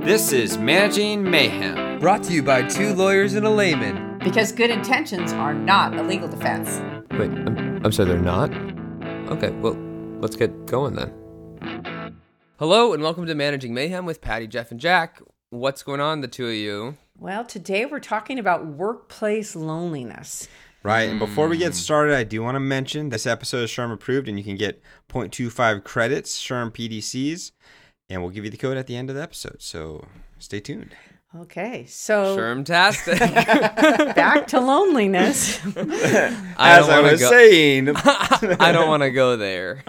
This is Managing Mayhem. Brought to you by two lawyers and a layman. Because good intentions are not a legal defense. Wait, I'm, I'm sorry, they're not? Okay, well, let's get going then. Hello, and welcome to Managing Mayhem with Patty, Jeff, and Jack. What's going on, the two of you? Well, today we're talking about workplace loneliness. Right, and before we get started, I do want to mention this episode is SHRM approved, and you can get 0.25 credits, SHRM PDCs, and we'll give you the code at the end of the episode. So stay tuned. Okay, so Shermtastic. back to loneliness. I As don't I want to was go. saying, I don't want to go there.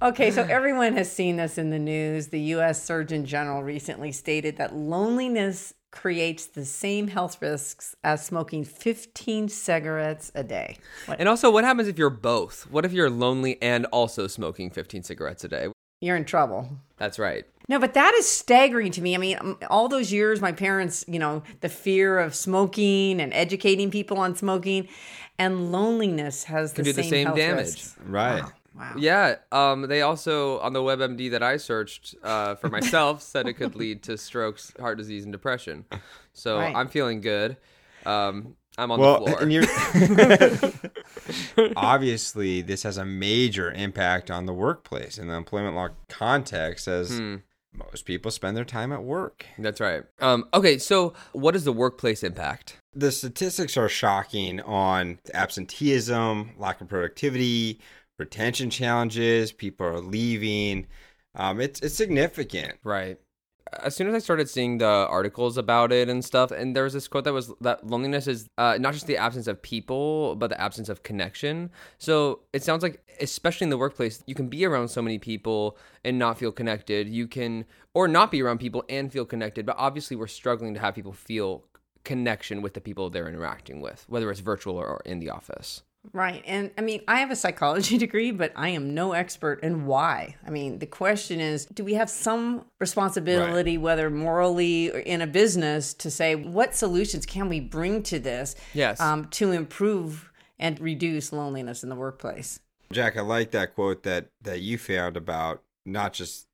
okay, so everyone has seen this in the news. The U.S. Surgeon General recently stated that loneliness creates the same health risks as smoking 15 cigarettes a day. What, And also, what happens if you're both? What if you're lonely and also smoking 15 cigarettes a day? You're in trouble. That's right. No, but that is staggering to me. I mean, all those years, my parents, you know, the fear of smoking and educating people on smoking, and loneliness has Can the do the same, same health damage. risks. right. Wow. Yeah, um, they also on the WebMD that I searched uh, for myself said it could lead to strokes, heart disease, and depression. So Right. I'm feeling good. Um, I'm on Well, the floor. and you're obviously this has a major impact on the workplace in the employment law context, as Hmm. most people spend their time at work. That's right. Um, okay, so what is the workplace impact? The statistics are shocking on absenteeism, lack of productivity, retention challenges. People are leaving. Um, it's it's significant. Right. As soon as I started seeing the articles about it and stuff, and there was this quote that was that loneliness is uh, not just the absence of people, but the absence of connection. So it sounds like, especially in the workplace, you can be around so many people and not feel connected. You can, or not be around people and feel connected. But obviously, we're struggling to have people feel connection with the people they're interacting with, whether it's virtual or in the office. Right. And I mean, I have a psychology degree, but I am no expert in why. I mean, the question is do we have some responsibility, whether morally or in a business, to say what solutions can we bring to this Yes. um, to improve and reduce loneliness in the workplace? Jack, I like that quote that that you found about not just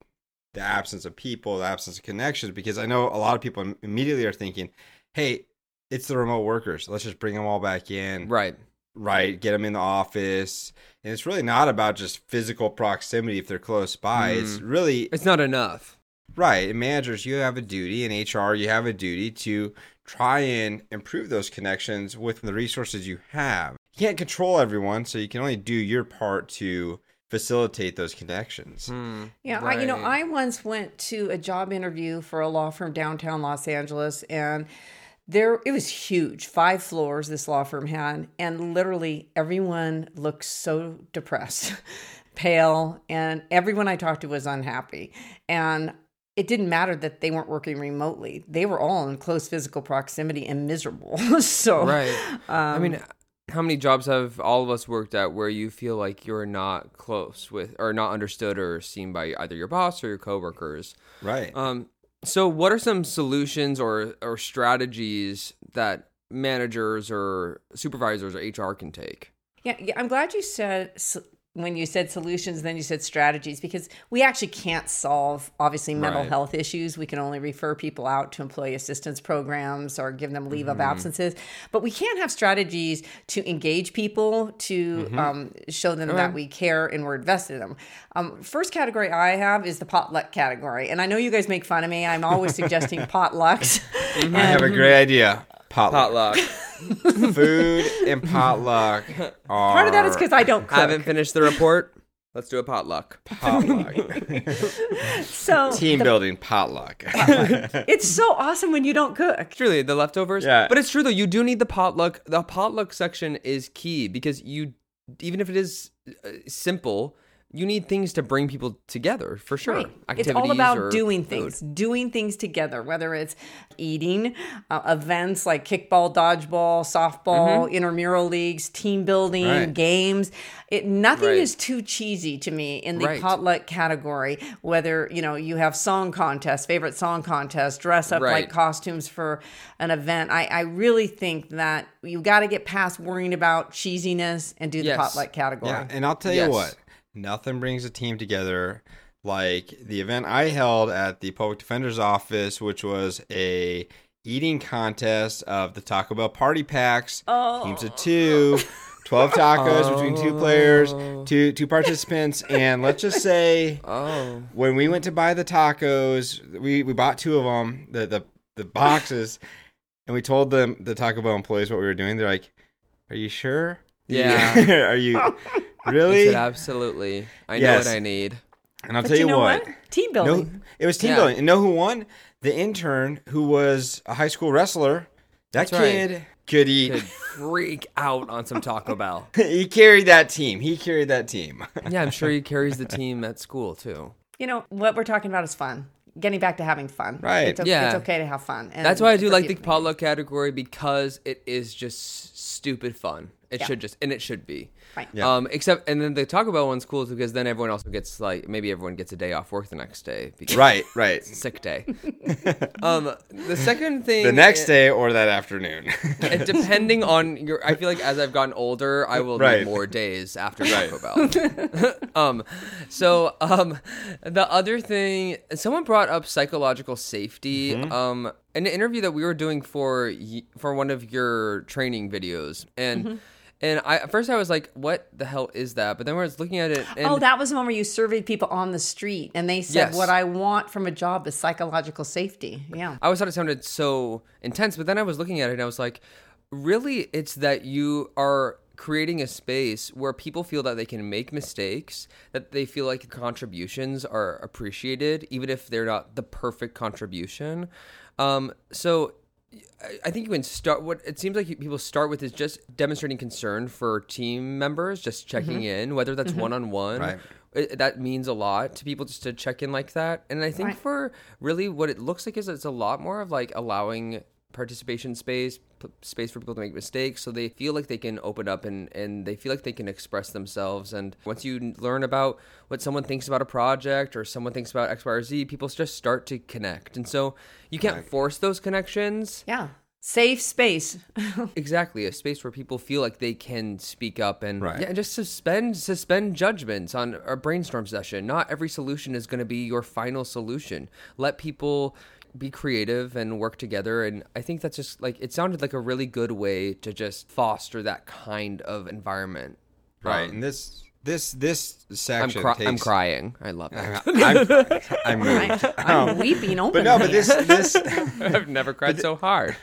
the absence of people, the absence of connections, because I know a lot of people immediately are thinking, "Hey, it's the remote workers. Let's just bring them all back in, right. Right? Get them in the office." And it's really not about just physical proximity if they're close by. It's really It's not enough. Right. And managers, you have a duty. In HR, you have a duty to try and improve those connections with the resources you have. You can't control everyone, so you can only do your part to facilitate those connections. Hmm. Yeah, I, you know, I once went to a job interview for a law firm downtown Los Angeles, and there it was huge, five floors. This law firm had, and literally everyone looked so depressed, pale, and everyone I talked to was unhappy. And it didn't matter that they weren't working remotely; they were all in close physical proximity and miserable. so, Right. I um, mean, how many jobs have all of us worked at where you feel like you're not close with, or not understood, or seen by either your boss or your coworkers? Right. Um, so, what are some solutions or or strategies that managers or supervisors or HR can take? Yeah, I'm glad you said when you said solutions, then you said strategies because we actually can't solve obviously mental Right. health issues. We can only refer people out to employee assistance programs or give them leave of absences, but we can have strategies to engage people to um, show them that we care and we're invested in them. Um, first category I have is the potluck category, and I know you guys make fun of me. I'm always suggesting potlucks. I have a great idea. Potluck. Potluck. Food and potluck are Part of that is because I don't cook. I haven't finished the report. Let's do a potluck. potluck. so Team building potluck. it's so awesome when you don't cook. Truly, the leftovers. Yeah. But it's true though. You do need the potluck. The potluck section is key because you, even if it is uh, simple, you need things to bring people together for sure. Right. It's all about or doing food. things, doing things together, whether it's eating, uh, events like kickball, dodgeball, softball, intramural leagues, team building, Mm-hmm. Right. games. It nothing Right. is too cheesy to me in the Right. potluck category. Whether you know you have song contests, favorite song contests, dress up Right. like costumes for an event. I, I really think that you've got to get past worrying about cheesiness and do the Yes. potluck category. Yeah, and I'll tell Yes. you what, nothing brings a team together like the event I held at the public defender's office, which was a eating contest of the Taco Bell party packs, Oh. teams of two. 12 tacos between two players, oh. two two participants, and let's just say Oh. when we went to buy the tacos, we, we bought two of them, the, the the boxes, and we told them the Taco Bell employees what we were doing. They're like, "Are you sure? Yeah. Are you really?" said, absolutely. I Yes. know what I need. And I'll But tell you, know what, Team no, building. it was team Yeah. building. And know who won? The intern who was a high school wrestler. That That's right. kid could eat. Could freak out on some Taco Bell. he carried that team. He carried that team. Yeah, I'm sure he carries the team at school too. You know, what we're talking about is fun. Getting back to having fun. Right. It's okay, Yeah. it's okay to have fun. And That's why I do like the people- potluck category because it is just stupid fun. It Yeah. should just and it should be. Right. Yeah. Um, except and then the Taco Bell one's cool because then everyone also gets like maybe everyone gets a day off work the next day because right, right. sick day. um, the second thing The next day or that afternoon. And depending on your i feel like as i've gotten older i will Right. need more days after taco bell um so um the other thing someone brought up psychological safety Mm-hmm. um in an interview that we were doing for for one of your training videos and Mm-hmm. and I at first I was like, "What the hell is that?" But then when I was looking at it, and oh, that was the one where you surveyed people on the street and they said, Yes. What I want from a job is psychological safety. Yeah. I always thought it sounded so intense, but then I was looking at it and I was like, really, it's that you are creating a space where people feel that they can make mistakes, that they feel like contributions are appreciated, even if they're not the perfect contribution. Um, so I- I think you can start. What it seems like people start with is just demonstrating concern for team members, just checking in, whether that's one on one. That means a lot to people just to check in like that. And I think Right. for really what it looks like is it's a lot more of like allowing participation space, p- space for people to make mistakes, so they feel like they can open up and and they feel like they can express themselves. And once you learn about what someone thinks about a project or someone thinks about X, Y, or Z, people just start to connect. And so you can't force those connections. Yeah. Safe space. Exactly, a space where people feel like they can speak up and Right. yeah, and just suspend suspend judgments on a brainstorm session. Not every solution is going to be your final solution. Let people be creative and work together and I think that's just like it sounded like a really good way to just foster that kind of environment. right. Um, And this this this I'm, section cry- takes I'm crying. I love that. I'm, I'm moved. I'm weeping openly. But no, but this this I've never cried so hard.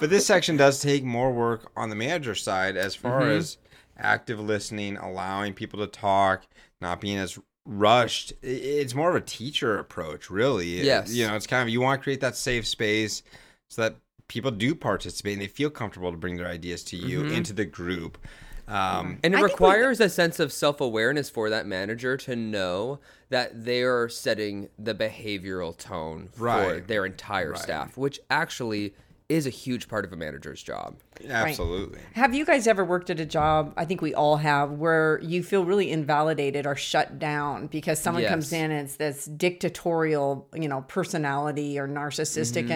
but this section does take more work on the manager side as far Mm-hmm. as active listening, allowing people to talk, not being as rushed. It's more of a teacher approach, really. Yes. you know, it's kind of you want to create that safe space so that people do participate and they feel comfortable to bring their ideas to you Mm-hmm. into the group. Um, And it I think we- requires a sense of self awareness for that manager to know that they are setting the behavioral tone for their entire Right. staff, which actually is a huge part of a manager's job. Absolutely. Have you guys ever worked at a job? I think we all have, where you feel really invalidated or shut down because someone comes in and it's this dictatorial, you know, personality or narcissistic, Mm-hmm.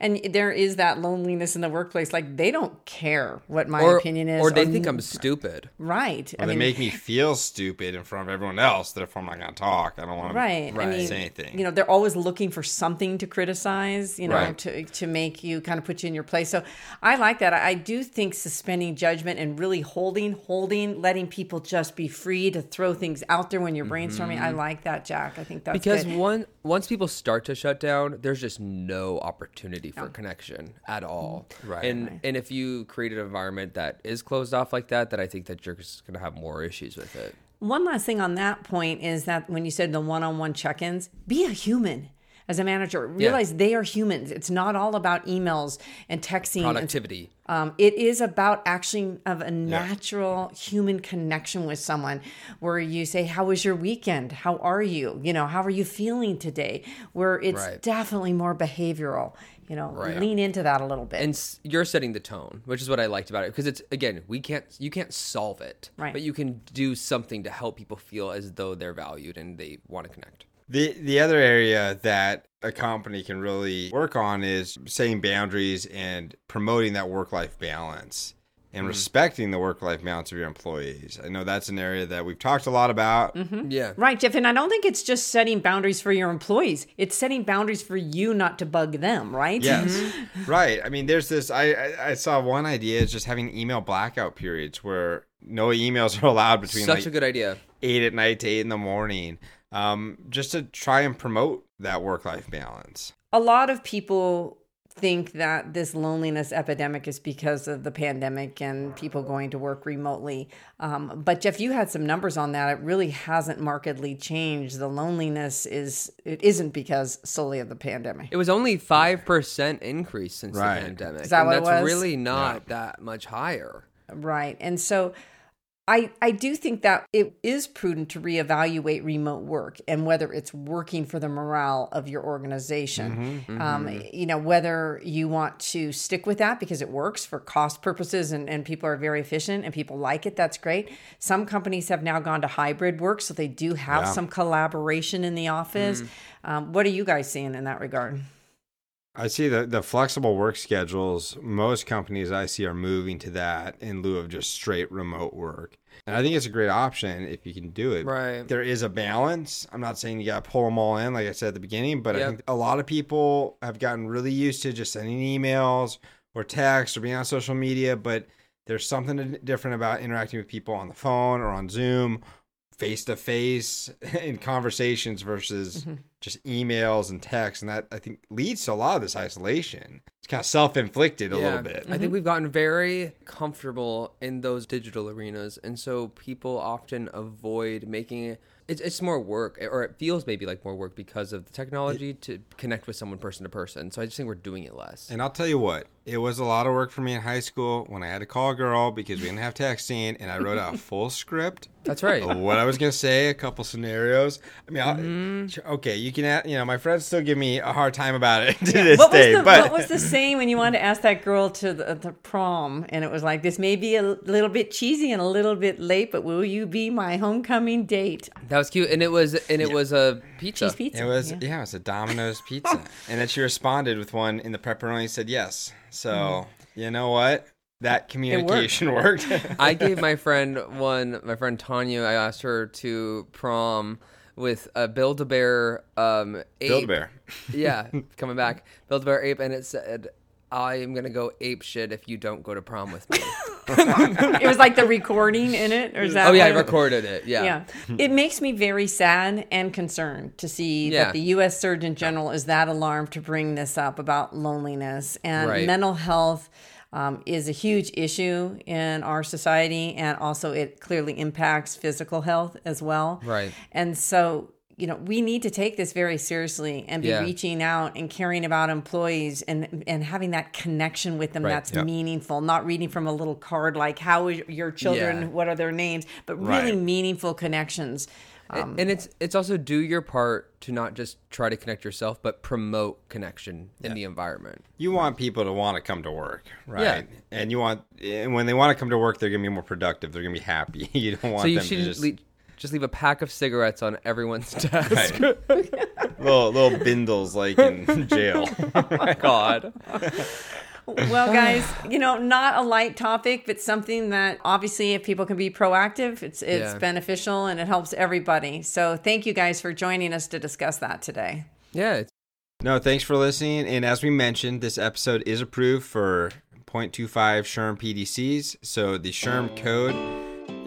and and there is that loneliness in the workplace. Like they don't care what my Or, opinion is, or they think I'm stupid. right. Or they make me feel stupid in front of everyone else. Therefore, I'm not going to talk. I don't want right. Right. I mean, say anything. you know, they're always looking for something to criticize, you know, Right. to to make you kind of put you in your place. So I like that. I, I do think suspending judgment and really holding, holding, letting people just be free to throw things out there when you're brainstorming. I mm-hmm. like that, Jack. I think that's Because good. one once people start to shut down, there's just no opportunity for connection at all. Mm-hmm. Right. And and if you create an environment that is closed off like that, then I think that you're just gonna have more issues with it. One last thing on that point is that when you said the one-on-one check-ins, be a human. As a manager, realize they are humans. It's not all about emails and texting. and Productivity. Um, it is about actually of a natural human connection with someone where you say, How was your weekend? How are you? You know, how are you feeling today? Where it's Right. definitely more behavioral. You know, Right. lean into that a little bit. and you're setting the tone, which is what I liked about it because it's again we can't you can't solve it, Right. But you can do something to help people feel as though they're valued and they want to connect. The the other area that a company can really work on is setting boundaries and promoting that work life balance. and mm-hmm. respecting the work life balance of your employees. I know that's an area that we've talked a lot about. Mm-hmm. Yeah. Right, Jeff. And I don't think it's just setting boundaries for your employees. It's setting boundaries for you not to bug them, right? Yes, mm-hmm. right. I mean, there's this. I, I I saw one idea is just having email blackout periods where no emails are allowed between Such like a good idea. eight at night to eight in the morning, um, just to try and promote that work life balance. A lot of people think that this loneliness epidemic is because of the pandemic and people going to work remotely. Um, but Jeff, you had some numbers on that. It really hasn't markedly changed. The loneliness is it isn't because solely of the pandemic. It was only five percent increase since Right. the pandemic. Is that and what it that's was? really not that much higher. Right. And so I I do think that it is prudent to reevaluate remote work and whether it's working for the morale of your organization. Um, you know, whether you want to stick with that because it works for cost purposes and, and people are very efficient and people like it, that's great. Some companies have now gone to hybrid work, so they do have Yeah. some collaboration in the office. Um, what are you guys seeing in that regard? I see the the flexible work schedules. Most companies I see are moving to that in lieu of just straight remote work, and I think it's a great option if you can do it. Right. There is a balance. I'm not saying you got to pull them all in, like I said at the beginning, but I think a lot of people have gotten really used to just sending emails or text or being on social media. But there's something different about interacting with people on the phone or on Zoom, face to face in conversations versus mm-hmm. just emails and text, and that I think leads to a lot of this isolation. It's kind of self inflicted a little bit. I think we've gotten very comfortable in those digital arenas, and so people often avoid making it. It's, it's more work, or it feels maybe like more work because of the technology to connect with someone person to person. So I just think we're doing it less. And I'll tell you what, it was a lot of work for me in high school when I had to call a girl because we didn't have texting, and I wrote out a full script That's right. of what I was gonna say, a couple scenarios. I mean, Mm-hmm. sure, okay, you can, add, you know, my friends still give me a hard time about it to this What was, day, the, but what was the saying when you wanted to ask that girl to the, the prom? And it was like, this may be a little bit cheesy and a little bit late, but will you be my homecoming date? That was cute, and it was and it was a pizza. Cheese pizza. It was yeah. yeah. it was a Domino's pizza, and then she responded with one in the pepperoni. Said yes. So hmm. you know what? That communication worked. I gave my friend one, my friend Tanya. I asked her to prom with a Build a Bear um, ape. Build a bear. Yeah, coming back. Build a Bear ape, and it said, "I am gonna go ape shit if you don't go to prom with me." it was like the recording in it, or is that? oh yeah, I recorded it. Yeah. Yeah. It makes me very sad and concerned to see Yeah. that the U.S. Surgeon General is that alarmed to bring this up about loneliness and Right. mental health. Um, is a huge issue in our society, and also it clearly impacts physical health as well. Right. And so, you know, we need to take this very seriously and be Yeah. reaching out and caring about employees and and having that connection with them Right. that's Yep. meaningful, not reading from a little card like how is your children, Yeah. what are their names, but really Right. meaningful connections. Um, and it's it's also do your part to not just try to connect yourself, but promote connection in the environment. you want people to want to come to work, right? Yeah. And you want, and when they want to come to work, they're gonna be more productive. They're gonna be happy. you don't want So you them should to just leave, just leave a pack of cigarettes on everyone's desk. Right. little little bindles like in jail. my God. Well, guys, you know, not a light topic, but something that obviously, if people can be proactive, it's it's Yeah. beneficial and it helps everybody. So, thank you guys for joining us to discuss that today. Yeah. It's, No, thanks for listening. And as we mentioned, this episode is approved for 0.25 SHRM PDCs. So the SHRM code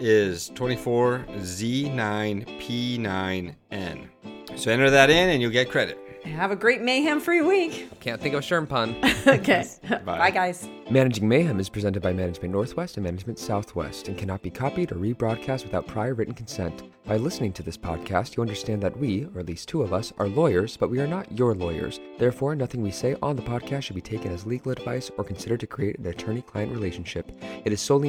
is 24Z9P9N. So enter that in and you'll get credit. Have a great mayhem free week. can't think of a Sherm pun. okay. Bye. Bye, guys. Managing Mayhem is presented by Management Northwest and Management Southwest and cannot be copied or rebroadcast without prior written consent. By listening to this podcast, you understand that we, or at least two of us, are lawyers, but we are not your lawyers. Therefore, nothing we say on the podcast should be taken as legal advice or considered to create an attorney client relationship. It is solely